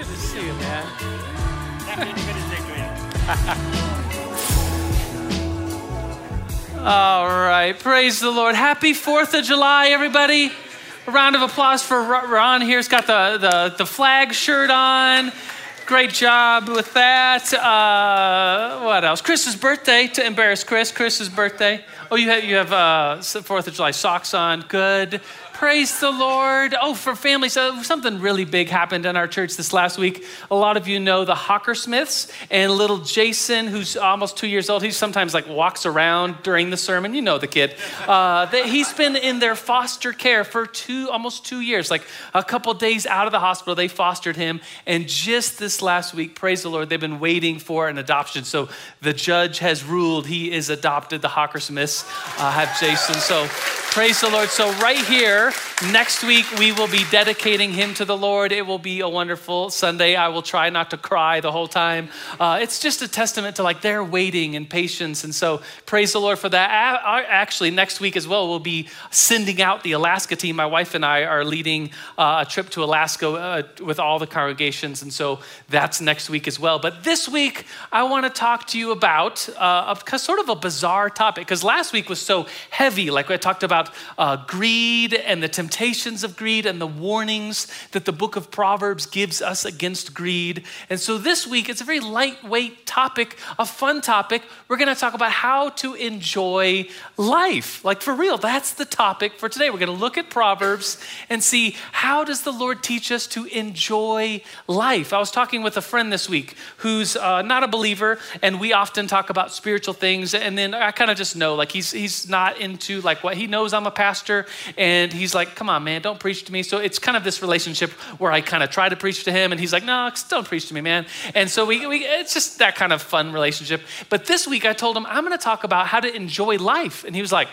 Good to see you, man. All right, praise the Lord. Happy 4th of July, everybody. A round of applause for Ron here. He's got the, the, the flag shirt on. Great job with that. Uh, what else? Chris's birthday, to embarrass Chris. Chris's birthday. Oh, you have, you have uh, 4th of July socks on. Good. Praise the Lord. Oh, for family. so something really big happened in our church this last week. A lot of you know the Hockersmiths and little Jason, who's almost two years old. He sometimes like walks around during the sermon. You know the kid. Uh, he's been in their foster care for two, almost two years. Like a couple days out of the hospital, they fostered him. And just this last week, praise the Lord, they've been waiting for an adoption. So the judge has ruled he is adopted. The Hockersmiths uh, have Jason. So praise the Lord. So right here, Next week, we will be dedicating him to the Lord. It will be a wonderful Sunday. I will try not to cry the whole time. Uh, it's just a testament to like their waiting and patience. And so, praise the Lord for that. Actually, next week as well, we'll be sending out the Alaska team. My wife and I are leading uh, a trip to Alaska uh, with all the congregations. And so, that's next week as well. But this week, I want to talk to you about uh, a, sort of a bizarre topic because last week was so heavy. Like I talked about uh, greed and and the temptations of greed and the warnings that the book of Proverbs gives us against greed. And so this week, it's a very lightweight topic, a fun topic. We're going to talk about how to enjoy life. Like for real, that's the topic for today. We're going to look at Proverbs and see how does the Lord teach us to enjoy life. I was talking with a friend this week who's uh, not a believer, and we often talk about spiritual things. And then I kind of just know, like he's he's not into like what he knows. I'm a pastor, and he's like, come on, man, don't preach to me. So it's kind of this relationship where I kind of try to preach to him, and he's like, no, don't preach to me, man. And so we, we it's just that kind of fun relationship. But this week I told him, I'm going to talk about how to enjoy life. And he was like,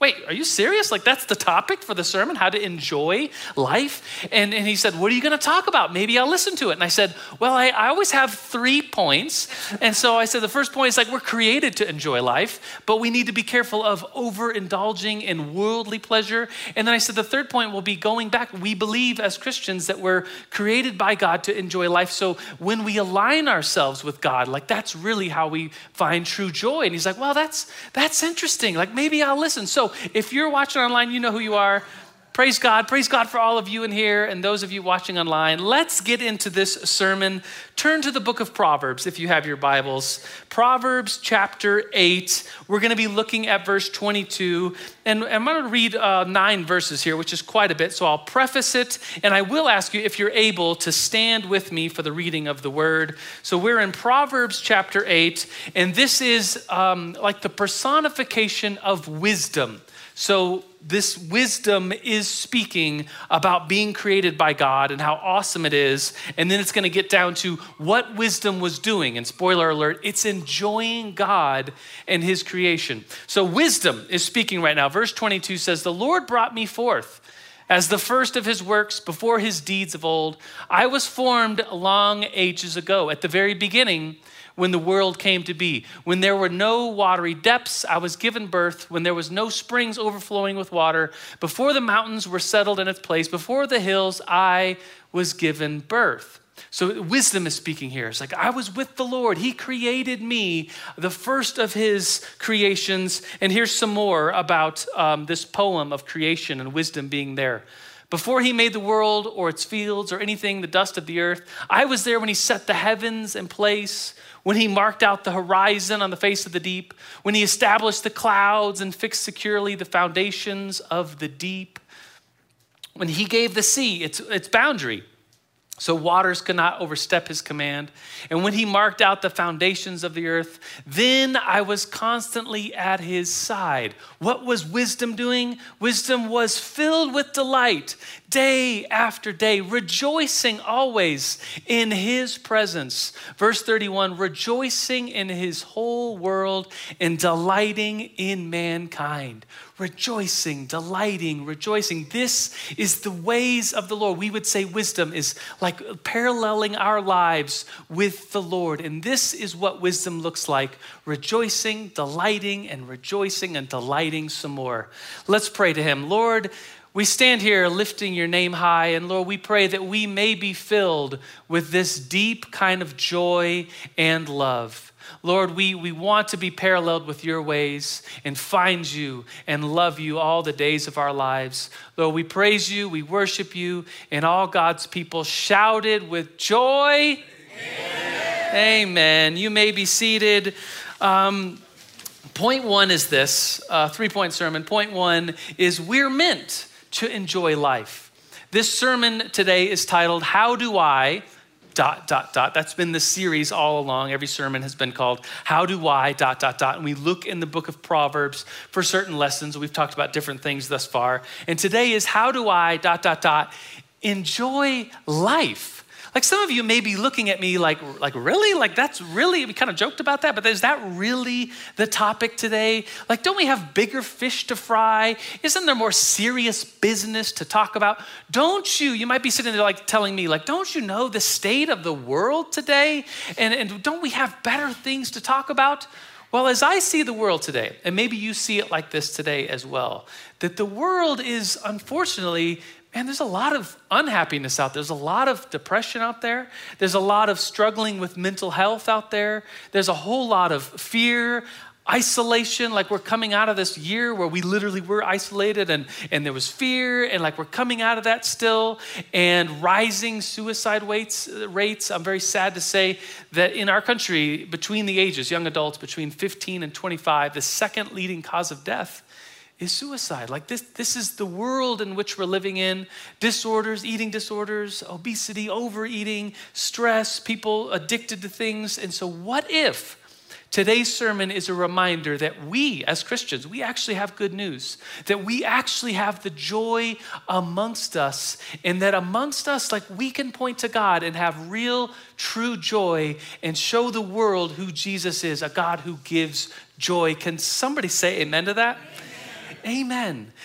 Wait, are you serious? Like, that's the topic for the sermon, how to enjoy life? And, and he said, What are you going to talk about? Maybe I'll listen to it. And I said, Well, I, I always have three points. And so I said, The first point is like, we're created to enjoy life, but we need to be careful of overindulging in worldly pleasure. And then I said, The third point will be going back. We believe as Christians that we're created by God to enjoy life. So when we align ourselves with God, like, that's really how we find true joy. And he's like, Well, that's, that's interesting. Like, maybe I'll listen. So if you're watching online, you know who you are. Praise God. Praise God for all of you in here and those of you watching online. Let's get into this sermon. Turn to the book of Proverbs if you have your Bibles. Proverbs chapter 8. We're going to be looking at verse 22. And I'm going to read uh, nine verses here, which is quite a bit. So I'll preface it. And I will ask you if you're able to stand with me for the reading of the word. So we're in Proverbs chapter 8. And this is um, like the personification of wisdom. So, this wisdom is speaking about being created by God and how awesome it is. And then it's going to get down to what wisdom was doing. And spoiler alert, it's enjoying God and his creation. So, wisdom is speaking right now. Verse 22 says, The Lord brought me forth. As the first of his works before his deeds of old, I was formed long ages ago. At the very beginning, when the world came to be. When there were no watery depths, I was given birth. When there was no springs overflowing with water, before the mountains were settled in its place, before the hills, I was given birth. So wisdom is speaking here. It's like, I was with the Lord. He created me, the first of his creations. And here's some more about um, this poem of creation and wisdom being there. Before he made the world or its fields or anything, the dust of the earth, I was there when he set the heavens in place when he marked out the horizon on the face of the deep, when he established the clouds and fixed securely the foundations of the deep, when he gave the sea its, its boundary so waters could not overstep his command. And when he marked out the foundations of the earth, then I was constantly at his side. What was wisdom doing? Wisdom was filled with delight day after day, rejoicing always in his presence. Verse 31 rejoicing in his whole world and delighting in mankind rejoicing, delighting, rejoicing. This is the ways of the Lord. We would say wisdom is like paralleling our lives with the Lord. And this is what wisdom looks like rejoicing, delighting, and rejoicing and delighting some more. Let's pray to Him. Lord, We stand here lifting your name high, and Lord, we pray that we may be filled with this deep kind of joy and love. Lord, we, we want to be paralleled with your ways and find you and love you all the days of our lives. Lord, we praise you, we worship you, and all God's people shouted with joy. Amen. Amen. You may be seated. Um, point one is this uh, three point sermon. Point one is we're meant to enjoy life. This sermon today is titled, How Do I? Dot, dot, dot. That's been the series all along. Every sermon has been called How Do I? Dot, dot, dot. And we look in the book of Proverbs for certain lessons. We've talked about different things thus far. And today is How Do I? Dot, dot, dot. Enjoy life. Like some of you may be looking at me like, like really? Like that's really, we kind of joked about that, but is that really the topic today? Like, don't we have bigger fish to fry? Isn't there more serious business to talk about? Don't you, you might be sitting there like telling me, like, don't you know the state of the world today? And, and don't we have better things to talk about? Well, as I see the world today, and maybe you see it like this today as well, that the world is unfortunately man, there's a lot of unhappiness out there. There's a lot of depression out there. There's a lot of struggling with mental health out there. There's a whole lot of fear, isolation. Like we're coming out of this year where we literally were isolated and, and there was fear, and like we're coming out of that still, and rising suicide rates, rates. I'm very sad to say that in our country, between the ages, young adults between 15 and 25, the second leading cause of death is suicide. Like this, this is the world in which we're living in. Disorders, eating disorders, obesity, overeating, stress, people addicted to things. And so, what if today's sermon is a reminder that we, as Christians, we actually have good news, that we actually have the joy amongst us, and that amongst us, like we can point to God and have real, true joy and show the world who Jesus is, a God who gives joy. Can somebody say amen to that? Amen.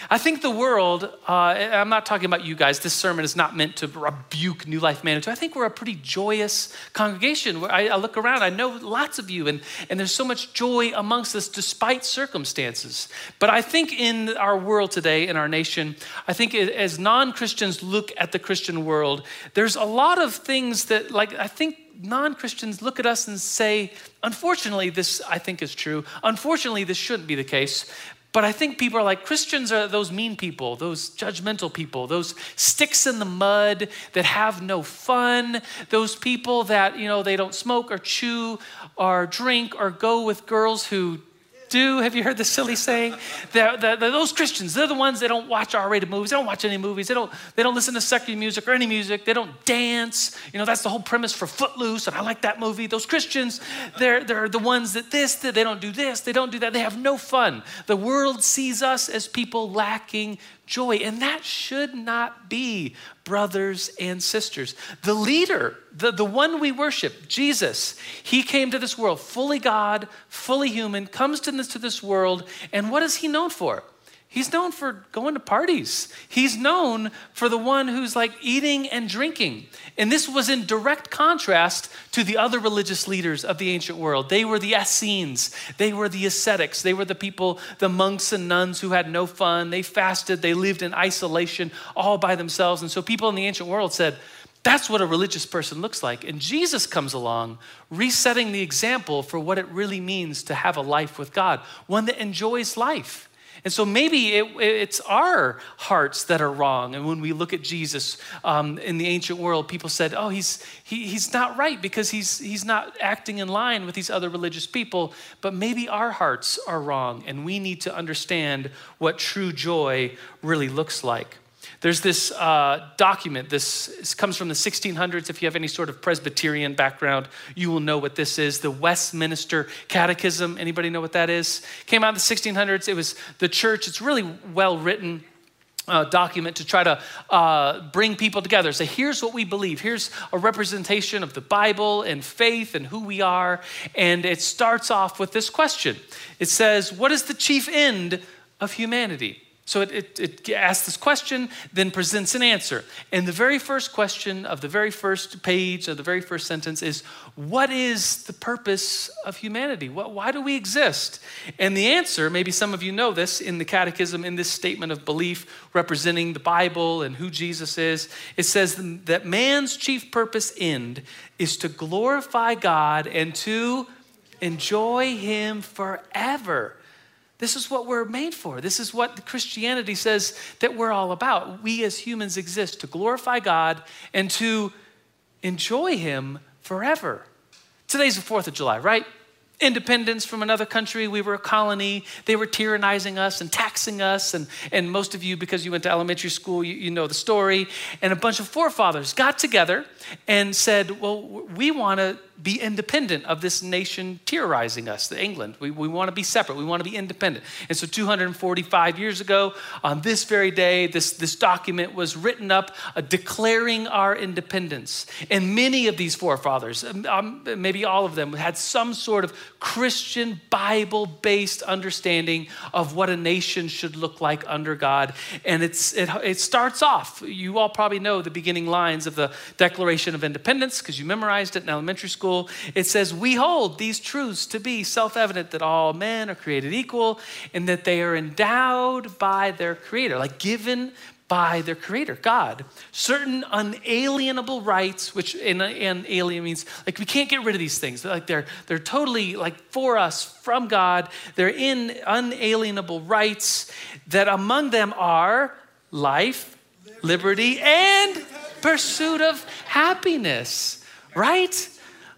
I think the world, uh, I'm not talking about you guys, this sermon is not meant to rebuke New Life Manitou. I think we're a pretty joyous congregation. I, I look around, I know lots of you, and, and there's so much joy amongst us despite circumstances. But I think in our world today, in our nation, I think as non Christians look at the Christian world, there's a lot of things that, like, I think non Christians look at us and say, unfortunately, this I think is true. Unfortunately, this shouldn't be the case. But I think people are like, Christians are those mean people, those judgmental people, those sticks in the mud that have no fun, those people that, you know, they don't smoke or chew or drink or go with girls who do. Have you heard the silly saying? They're, they're, they're those Christians, they're the ones that don't watch R-rated movies. They don't watch any movies. They don't, they don't listen to secular music or any music. They don't dance. You know, that's the whole premise for Footloose, and I like that movie. Those Christians, they're, they're the ones that this, that they don't do this, they don't do that. They have no fun. The world sees us as people lacking joy. And that should not be, brothers and sisters. The leader, the, the one we worship, Jesus, he came to this world fully God, fully human, comes to this, to this world. And what is he known for? He's known for going to parties. He's known for the one who's like eating and drinking. And this was in direct contrast to the other religious leaders of the ancient world. They were the Essenes, they were the ascetics, they were the people, the monks and nuns who had no fun. They fasted, they lived in isolation all by themselves. And so people in the ancient world said, that's what a religious person looks like. And Jesus comes along, resetting the example for what it really means to have a life with God, one that enjoys life. And so maybe it, it's our hearts that are wrong. And when we look at Jesus um, in the ancient world, people said, oh, he's, he, he's not right because he's, he's not acting in line with these other religious people. But maybe our hearts are wrong, and we need to understand what true joy really looks like. There's this uh, document, this, this comes from the 1600s. If you have any sort of Presbyterian background, you will know what this is. The Westminster Catechism. Anybody know what that is? Came out in the 1600s. It was the church. It's really well written. Uh, document to try to uh, bring people together. Say, here's what we believe. Here's a representation of the Bible and faith and who we are. And it starts off with this question It says, What is the chief end of humanity? So it, it, it, asks this question, then presents an answer. And the very first question of the very first page of the very first sentence is What is the purpose of humanity? What, why do we exist? And the answer, maybe some of you know this in the catechism, in this statement of belief representing the Bible and who Jesus is, it says that man's chief purpose end is to glorify God and to enjoy Him forever. This is what we're made for. This is what Christianity says that we're all about. We as humans exist to glorify God and to enjoy Him forever. Today's the 4th of July, right? independence from another country. We were a colony. They were tyrannizing us and taxing us. And, and most of you, because you went to elementary school, you, you know the story. And a bunch of forefathers got together and said, Well, we want to be independent of this nation terrorizing us, the England. We, we want to be separate. We want to be independent. And so 245 years ago, on this very day, this, this document was written up uh, declaring our independence. And many of these forefathers, um, um maybe all of them, had some sort of Christian Bible based understanding of what a nation should look like under God. And it's, it, it starts off, you all probably know the beginning lines of the Declaration of Independence because you memorized it in elementary school. It says, We hold these truths to be self evident that all men are created equal and that they are endowed by their Creator, like given by their creator, God. Certain unalienable rights, which in, in alien means like we can't get rid of these things. Like they're they're totally like for us from God. They're in unalienable rights that among them are life, liberty, and pursuit of happiness. Right?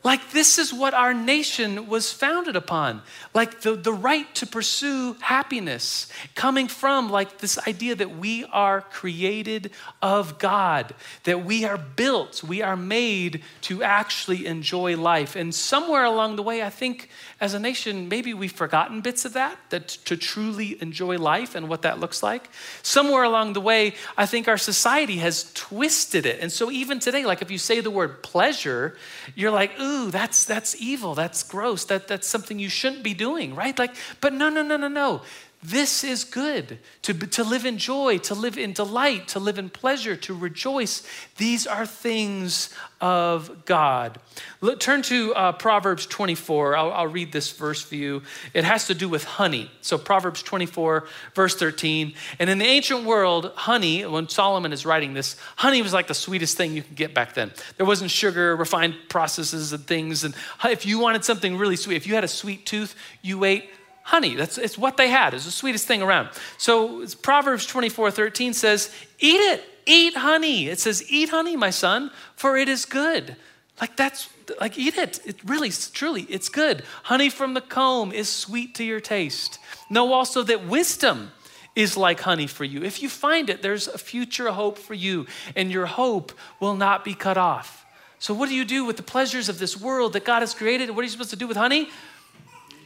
Like, this is what our nation was founded upon. Like, the, the right to pursue happiness, coming from like this idea that we are created of God, that we are built, we are made to actually enjoy life. And somewhere along the way, I think as a nation, maybe we've forgotten bits of that, that to truly enjoy life and what that looks like. Somewhere along the way, I think our society has twisted it. And so, even today, like if you say the word pleasure, you're like, ooh, ooh, that's that's evil, that's gross, that, that's something you shouldn't be doing, right? Like, but no, no, no, no, no. This is good to, to live in joy, to live in delight, to live in pleasure, to rejoice. These are things of God. Look, turn to uh, Proverbs 24. I'll, I'll read this verse for you. It has to do with honey. So, Proverbs 24, verse 13. And in the ancient world, honey, when Solomon is writing this, honey was like the sweetest thing you could get back then. There wasn't sugar, refined processes, and things. And if you wanted something really sweet, if you had a sweet tooth, you ate honey. That's it's what they had. It's the sweetest thing around. So Proverbs 24, 13 says, eat it, eat honey. It says, eat honey, my son, for it is good. Like that's like eat it. It really, truly, it's good. Honey from the comb is sweet to your taste. Know also that wisdom is like honey for you. If you find it, there's a future hope for you, and your hope will not be cut off. So, what do you do with the pleasures of this world that God has created? What are you supposed to do with honey?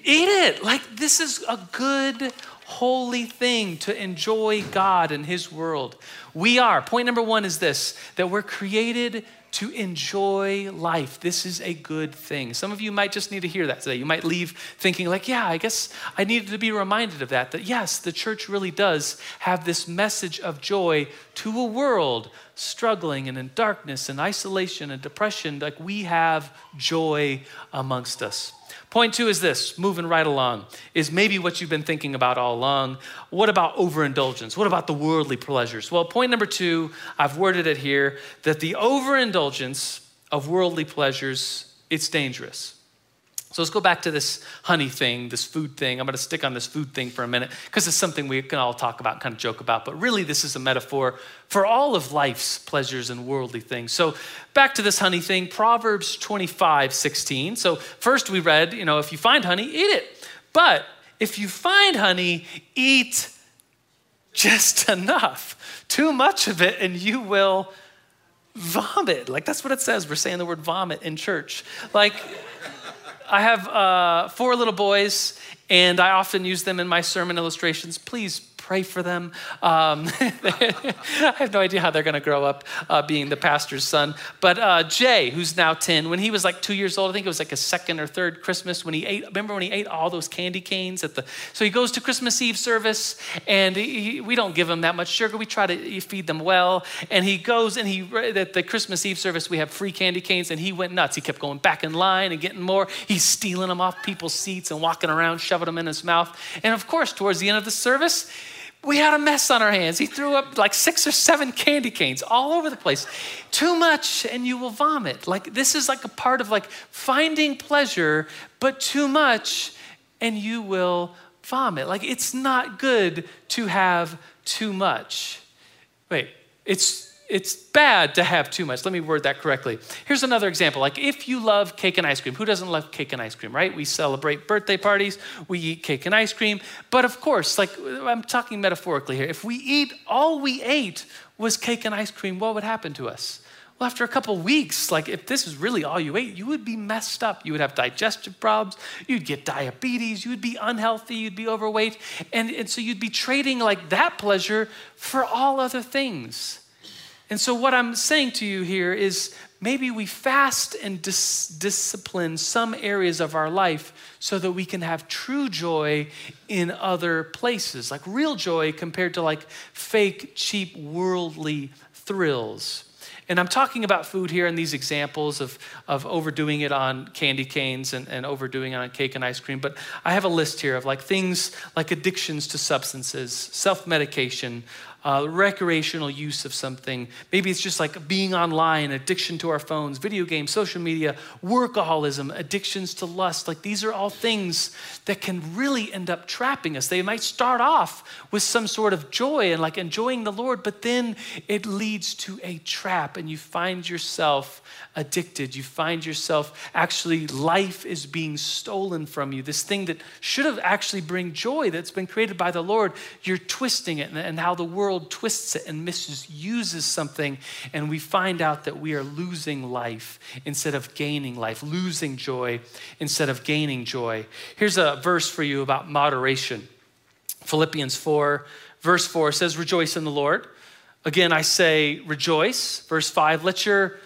Eat it. Like, this is a good, holy thing to enjoy God and His world. We are. Point number one is this that we're created to enjoy life. This is a good thing. Some of you might just need to hear that today. You might leave thinking, like, yeah, I guess I needed to be reminded of that. That yes, the church really does have this message of joy to a world struggling and in darkness and isolation and depression. Like, we have joy amongst us. Point two is this, moving right along, is maybe what you've been thinking about all along. What about overindulgence? What about the worldly pleasures? Well, point number two, I've worded it here that the overindulgence of worldly pleasures, it's dangerous. So let's go back to this honey thing, this food thing. I'm going to stick on this food thing for a minute because it's something we can all talk about, kind of joke about. But really, this is a metaphor for all of life's pleasures and worldly things. So back to this honey thing, Proverbs 25, 16. So first we read, you know, if you find honey, eat it. But if you find honey, eat just enough. Too much of it, and you will vomit. Like that's what it says. We're saying the word vomit in church. Like, I have uh, four little boys, and I often use them in my sermon illustrations. Please pray for them. Um, I have no idea how they're going to grow up uh, being the pastor's son. But uh, Jay, who's now 10, when he was like two years old, I think it was like a second or third Christmas when he ate, remember when he ate all those candy canes at the, so he goes to Christmas Eve service and he, we don't give him that much sugar. We try to feed them well. And he goes and he, at the Christmas Eve service, we have free candy canes and he went nuts. He kept going back in line and getting more. He's stealing them off people's seats and walking around, shoving them in his mouth. And of course, towards the end of the service, we had a mess on our hands. He threw up like six or seven candy canes all over the place. Too much and you will vomit. Like this is like a part of like finding pleasure, but too much and you will vomit. Like it's not good to have too much. Wait, it's it's bad to have too much. Let me word that correctly. Here's another example. Like if you love cake and ice cream, who doesn't love cake and ice cream, right? We celebrate birthday parties, we eat cake and ice cream. But of course, like I'm talking metaphorically here, if we eat all we ate was cake and ice cream, what would happen to us? Well, after a couple weeks, like if this is really all you ate, you would be messed up. You would have digestive problems. You'd get diabetes. You'd be unhealthy. You'd be overweight. And, and so you'd be trading like that pleasure for all other things. And so, what I'm saying to you here is maybe we fast and dis- discipline some areas of our life so that we can have true joy in other places, like real joy compared to like fake, cheap, worldly thrills. And I'm talking about food here in these examples of, of overdoing it on candy canes and, and overdoing it on cake and ice cream. But I have a list here of like things like addictions to substances, self medication, uh, recreational use of something. Maybe it's just like being online, addiction to our phones, video games, social media, workaholism, addictions to lust. Like these are all things that can really end up trapping us. They might start off with some sort of joy and like enjoying the Lord, but then it leads to a trap and you find yourself addicted. You find yourself actually, life is being stolen from you. This thing that should have actually bring joy that's been created by the Lord, you're twisting it, and, and how the world twists it and misuses something. And we find out that we are losing life instead of gaining life, losing joy instead of gaining joy. Here's a verse for you about moderation Philippians 4, verse 4 says, Rejoice in the Lord. Again, I say, rejoice. Verse 5, let your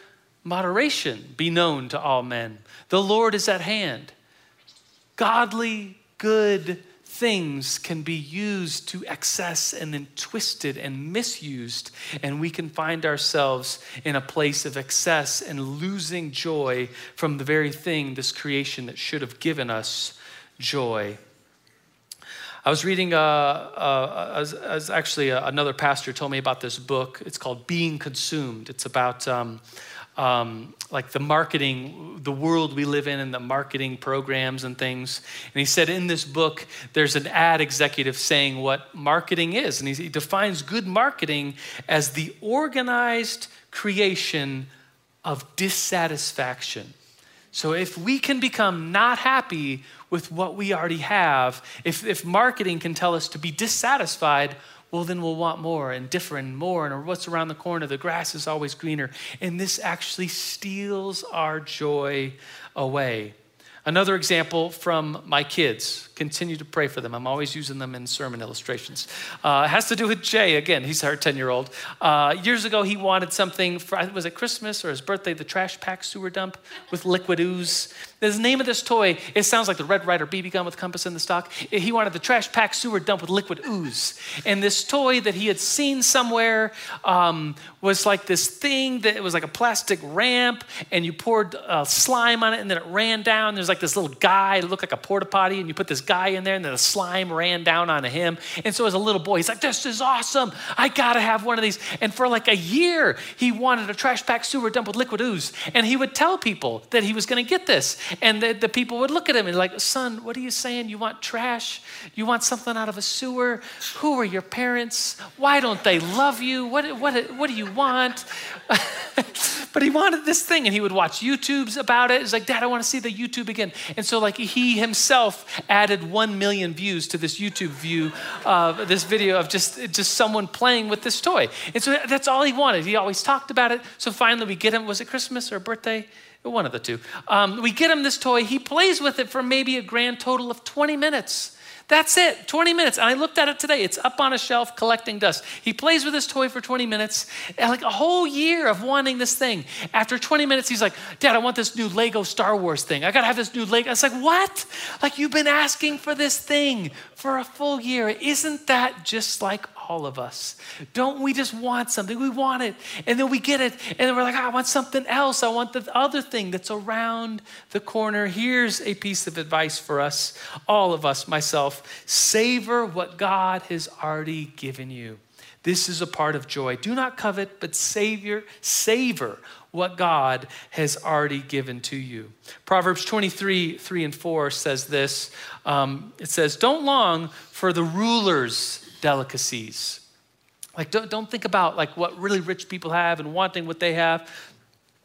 moderation be known to all men. The Lord is at hand. Godly, good things can be used to excess and then twisted and misused, and we can find ourselves in a place of excess and losing joy from the very thing, this creation that should have given us joy. I was reading, uh, uh, as, as actually uh, another pastor told me about this book. It's called Being Consumed. It's about um, um, like the marketing, the world we live in, and the marketing programs and things. And he said in this book, there's an ad executive saying what marketing is. And he defines good marketing as the organized creation of dissatisfaction. So if we can become not happy with what we already have, if, if marketing can tell us to be dissatisfied, well, then we'll want more and different more. And what's around the corner? The grass is always greener. And this actually steals our joy away. Another example from my kids. Continue to pray for them. I'm always using them in sermon illustrations. Uh, it has to do with Jay. Again, he's our 10 year old. Uh, years ago, he wanted something for, was it Christmas or his birthday? The trash pack sewer dump with liquid ooze. The name of this toy, it sounds like the Red Ryder BB gun with compass in the stock. He wanted the trash pack sewer dump with liquid ooze. And this toy that he had seen somewhere um, was like this thing that it was like a plastic ramp, and you poured uh, slime on it, and then it ran down. There's like this little guy, looked like a porta potty, and you put this guy in there, and the slime ran down onto him. And so as a little boy, he's like, This is awesome. I gotta have one of these. And for like a year, he wanted a trash pack sewer dump with liquid ooze. And he would tell people that he was gonna get this. And the, the people would look at him and like, son, what are you saying? You want trash? You want something out of a sewer? Who are your parents? Why don't they love you? What, what, what do you want? but he wanted this thing and he would watch YouTubes about it. He's like, Dad, I want to see the YouTube again. And so like he himself added 1 million views to this YouTube view of this video of just, just someone playing with this toy. And so that's all he wanted. He always talked about it. So finally we get him, was it Christmas or birthday? One of the two. Um, we get him this toy. He plays with it for maybe a grand total of 20 minutes. That's it, 20 minutes. And I looked at it today. It's up on a shelf collecting dust. He plays with his toy for 20 minutes, like a whole year of wanting this thing. After 20 minutes, he's like, Dad, I want this new Lego Star Wars thing. I gotta have this new Lego. It's like, What? Like, you've been asking for this thing for a full year. Isn't that just like all of us. Don't we just want something? We want it, and then we get it, and then we're like, oh, I want something else. I want the other thing that's around the corner. Here's a piece of advice for us, all of us, myself savor what God has already given you. This is a part of joy. Do not covet, but savor, savor what God has already given to you. Proverbs 23, 3 and 4 says this. Um, it says, Don't long for the ruler's delicacies. Like, don't, don't think about like what really rich people have and wanting what they have.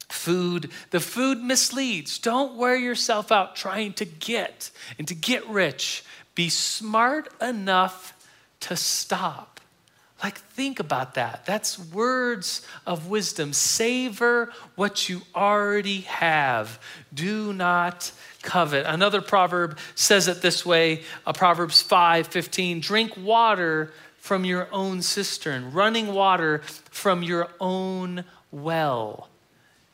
Food, the food misleads. Don't wear yourself out trying to get and to get rich. Be smart enough to stop. Like, think about that. That's words of wisdom. Savor what you already have. Do not covet. Another proverb says it this way uh, Proverbs 5 15. Drink water from your own cistern, running water from your own well.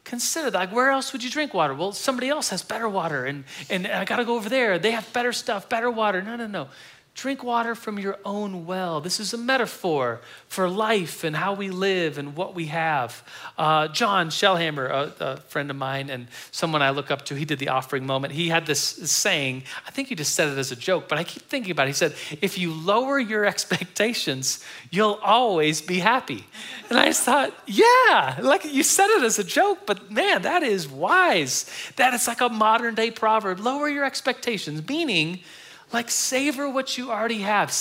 Consider that. Like, where else would you drink water? Well, somebody else has better water, and, and I got to go over there. They have better stuff, better water. No, no, no. Drink water from your own well. This is a metaphor for life and how we live and what we have. Uh, John Shellhammer, a, a, friend of mine and someone I look up to, he did the offering moment. He had this saying, I think he just said it as a joke, but I keep thinking about it. He said, If you lower your expectations, you'll always be happy. And I just thought, Yeah, like you said it as a joke, but man, that is wise. That is like a modern day proverb. Lower your expectations, meaning, like, savor what you already have.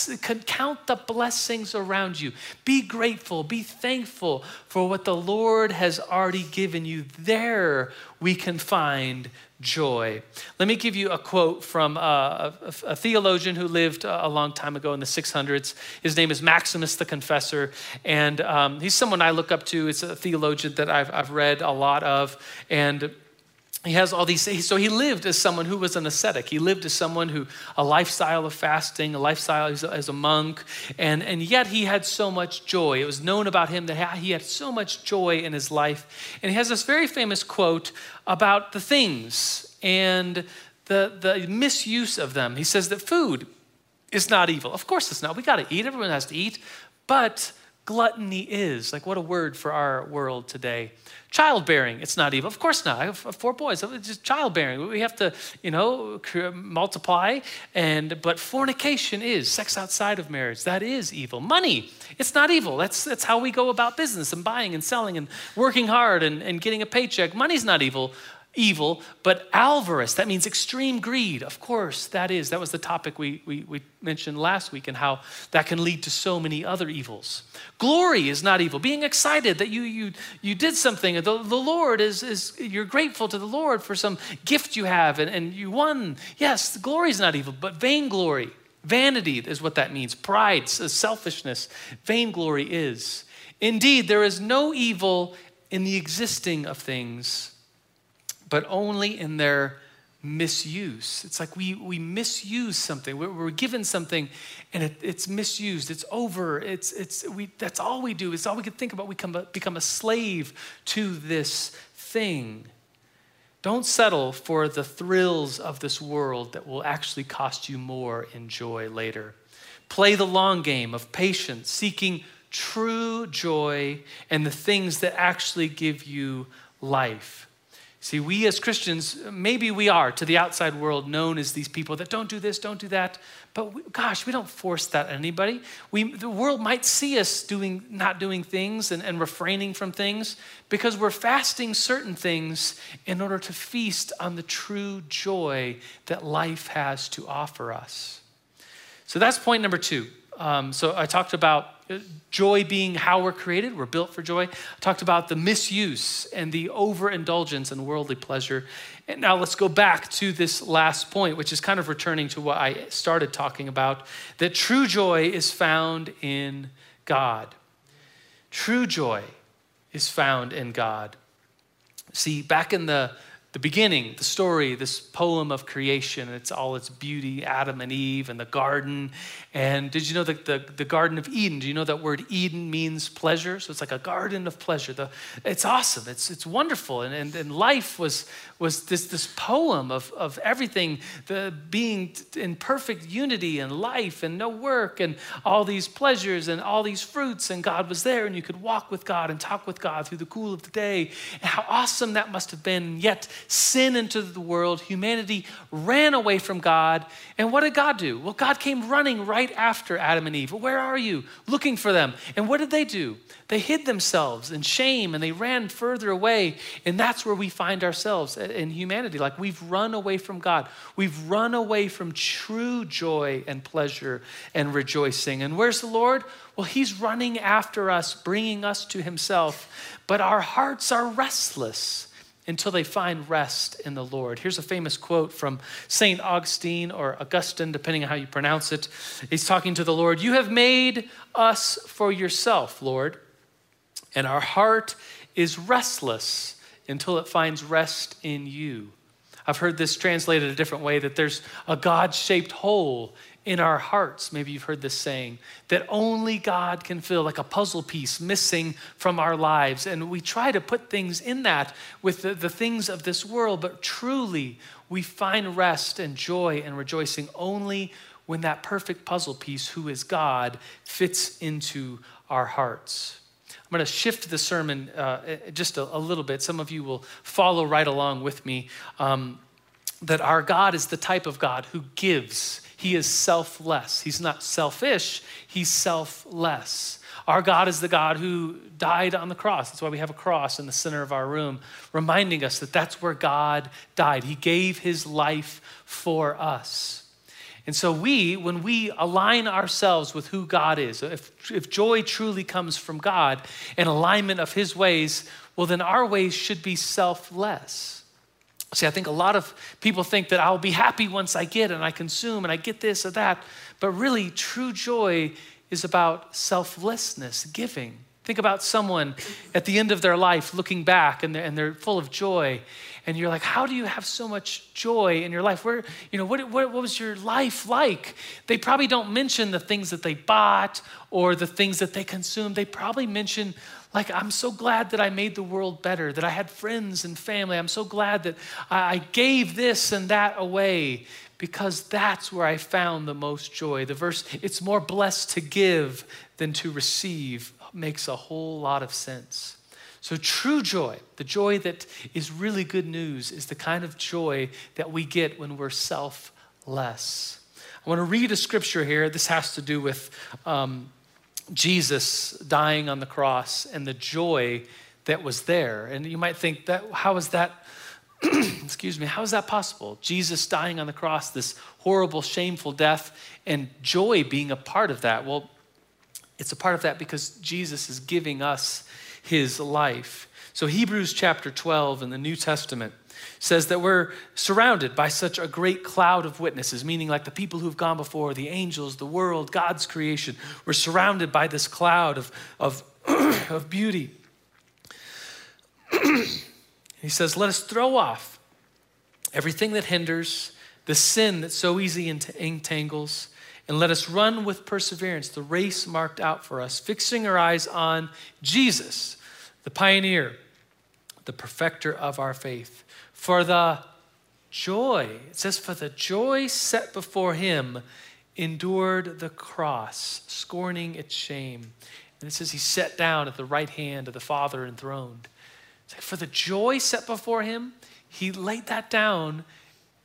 Count the blessings around you. Be grateful. Be thankful for what the Lord has already given you. There we can find joy. Let me give you a quote from uh, a, a, a, theologian who lived a long time ago in the 600s. His name is Maximus the Confessor, and um, he's someone I look up to. It's a theologian that I've, I've read a lot of, and he has all these so he lived as someone who was an ascetic. He lived as someone who a lifestyle of fasting a lifestyle as a, as a, monk. And, and yet he had so much joy. It was known about him that he had so much joy in his life. And he has this very famous quote about the things and the, the misuse of them. He says that food is not evil. Of course it's not. We got to eat. Everyone has to eat. But gluttony is like what a word for our world today Childbearing, it's not evil. Of course not. I have four boys. It's just childbearing. We have to, you know, multiply. And but fornication is sex outside of marriage. That is evil. Money, it's not evil. That's that's how we go about business and buying and selling and working hard and, and getting a paycheck. Money's not evil evil, but avarice, that means extreme greed. Of course, that is. That was the topic we, we, we, mentioned last week and how that can lead to so many other evils. Glory is not evil. Being excited that you, you, you did something, the, the Lord is, is, you're grateful to the Lord for some gift you have and, and you won. Yes, glory is not evil, but vainglory, vanity is what that means. Pride, selfishness, vainglory is. Indeed, there is no evil in the existing of things but only in their misuse. It's like we, we misuse something. We're, we're given something and it, it's misused. It's over. It's, it's, we, that's all we do. It's all we can think about. We become a, become a slave to this thing. Don't settle for the thrills of this world that will actually cost you more in joy later. Play the long game of patience, seeking true joy and the things that actually give you life. See, we as Christians, maybe we are to the outside world known as these people that don't do this, don't do that. But we, gosh, we don't force that on anybody. We, the world might see us doing, not doing things and, and refraining from things because we're fasting certain things in order to feast on the true joy that life has to offer us. So that's point number two. Um, so I talked about joy being how we're created, we're built for joy. I talked about the misuse and the overindulgence in worldly pleasure. And now let's go back to this last point, which is kind of returning to what I started talking about that true joy is found in God. True joy is found in God. See, back in the the beginning, the story, this poem of creation. It's all its beauty, Adam and Eve and the garden. And did you know that the, the Garden of Eden, do you know that word Eden means pleasure? So it's like a garden of pleasure. The, it's awesome. It's, it's wonderful. And, and, and life was, was this, this poem of, of everything, the being in perfect unity and life and no work and all these pleasures and all these fruits. And God was there and you could walk with God and talk with God through the cool of the day. And how awesome that must have been. Yet sin into the world, humanity ran away from God. And what did God do? Well, God came running right after Adam and Eve. Where are you? Looking for them. And what did they do? They hid themselves in shame and they ran further away. And that's where we find ourselves in humanity. Like we've run away from God. We've run away from true joy and pleasure and rejoicing. And where's the Lord? Well, He's running after us, bringing us to Himself. But our hearts are restless until they find rest in the Lord. Here's a famous quote from St. Augustine or Augustine, depending on how you pronounce it. He's talking to the Lord You have made us for yourself, Lord, and our heart is restless until it finds rest in you. I've heard this translated a different way that there's a God shaped hole in our hearts. Maybe you've heard this saying that only God can fill, like a puzzle piece missing from our lives. And we try to put things in that with the, the things of this world, but truly we find rest and joy and rejoicing only when that perfect puzzle piece, who is God, fits into our hearts. I'm going to shift the sermon uh, just a, a, little bit. Some of you will follow right along with me. Um, that our God is the type of God who gives he is selfless. He's not selfish, he's selfless. Our God is the God who died on the cross. That's why we have a cross in the center of our room, reminding us that that's where God died. He gave his life for us. And so, we, when we align ourselves with who God is, if, if joy truly comes from God and alignment of his ways, well, then our ways should be selfless. See, I think a lot of people think that I'll be happy once I get and I consume and I get this or that. But really, true joy is about selflessness, giving. Think about someone at the end of their life looking back and they're, and they're full of joy. And you're like, how do you have so much joy in your life? Where, you know, what, what, what was your life like? They probably don't mention the things that they bought or the things that they consumed. They probably mention like, I'm so glad that I made the world better, that I had friends and family. I'm so glad that I gave this and that away because that's where I found the most joy. The verse, it's more blessed to give than to receive, makes a whole lot of sense. So, true joy, the joy that is really good news, is the kind of joy that we get when we're selfless. I want to read a scripture here. This has to do with um, Jesus dying on the cross and the joy that was there. And you might think that how is that excuse me, how is that possible? Jesus dying on the cross, this horrible, shameful death, and joy being a part of that. Well, it's a part of that because Jesus is giving us his life. So, Hebrews chapter 12 in the New Testament says that we're surrounded by such a great cloud of witnesses, meaning like the people who've gone before, the angels, the world, God's creation. We're surrounded by this cloud of, of, of beauty. he says, Let us throw off everything that hinders, the sin that so easily entangles, and let us run with perseverance the race marked out for us, fixing our eyes on Jesus, the pioneer, the perfecter of our faith for the joy, it says, for the joy set before him, endured the cross, scorning its shame. And it says he sat down at the right hand of the Father enthroned. Like for the joy set before him, he laid that down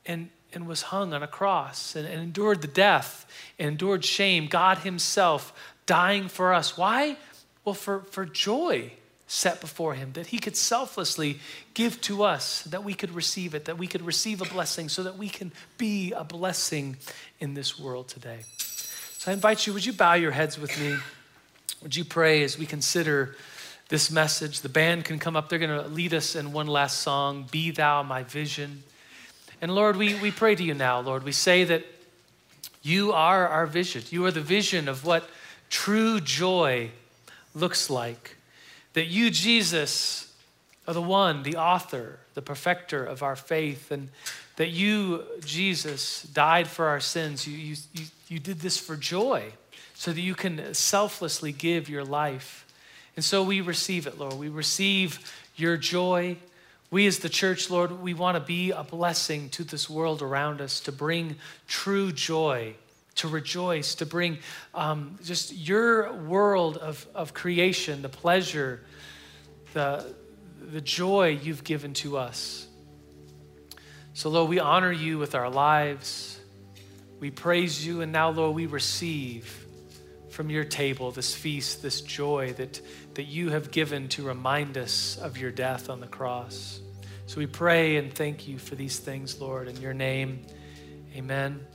and, and was hung on a cross and, and endured the death and endured shame. God himself dying for us. Why? Well, for, for joy set before him, that he could selflessly give to us, that we could receive it, that we could receive a blessing, so that we can be a blessing in this world today. So I invite you, would you bow your heads with me? Would you pray as we consider this message? The band can come up, they're going to lead us in one last song Be Thou My Vision. And Lord, we, we pray to you now, Lord. We say that you are our vision. You are the vision of what true joy looks like that you, Jesus, are the one, the author, the perfecter of our faith, and that you, Jesus, died for our sins. You, you, you, you did this for joy so that you can selflessly give your life. And so we receive it, Lord. We receive your joy. We, as the church, Lord, we want to be a blessing to this world around us, to bring true joy, to rejoice, to bring um, just your world of, of creation, the pleasure, the, the joy you've given to us. So, Lord, we honor you with our lives. We praise you, and now, Lord, we receive from your table this feast, this joy that, that you have given to remind us of your death on the cross. So we pray and thank you for these things, Lord, in your name. Amen.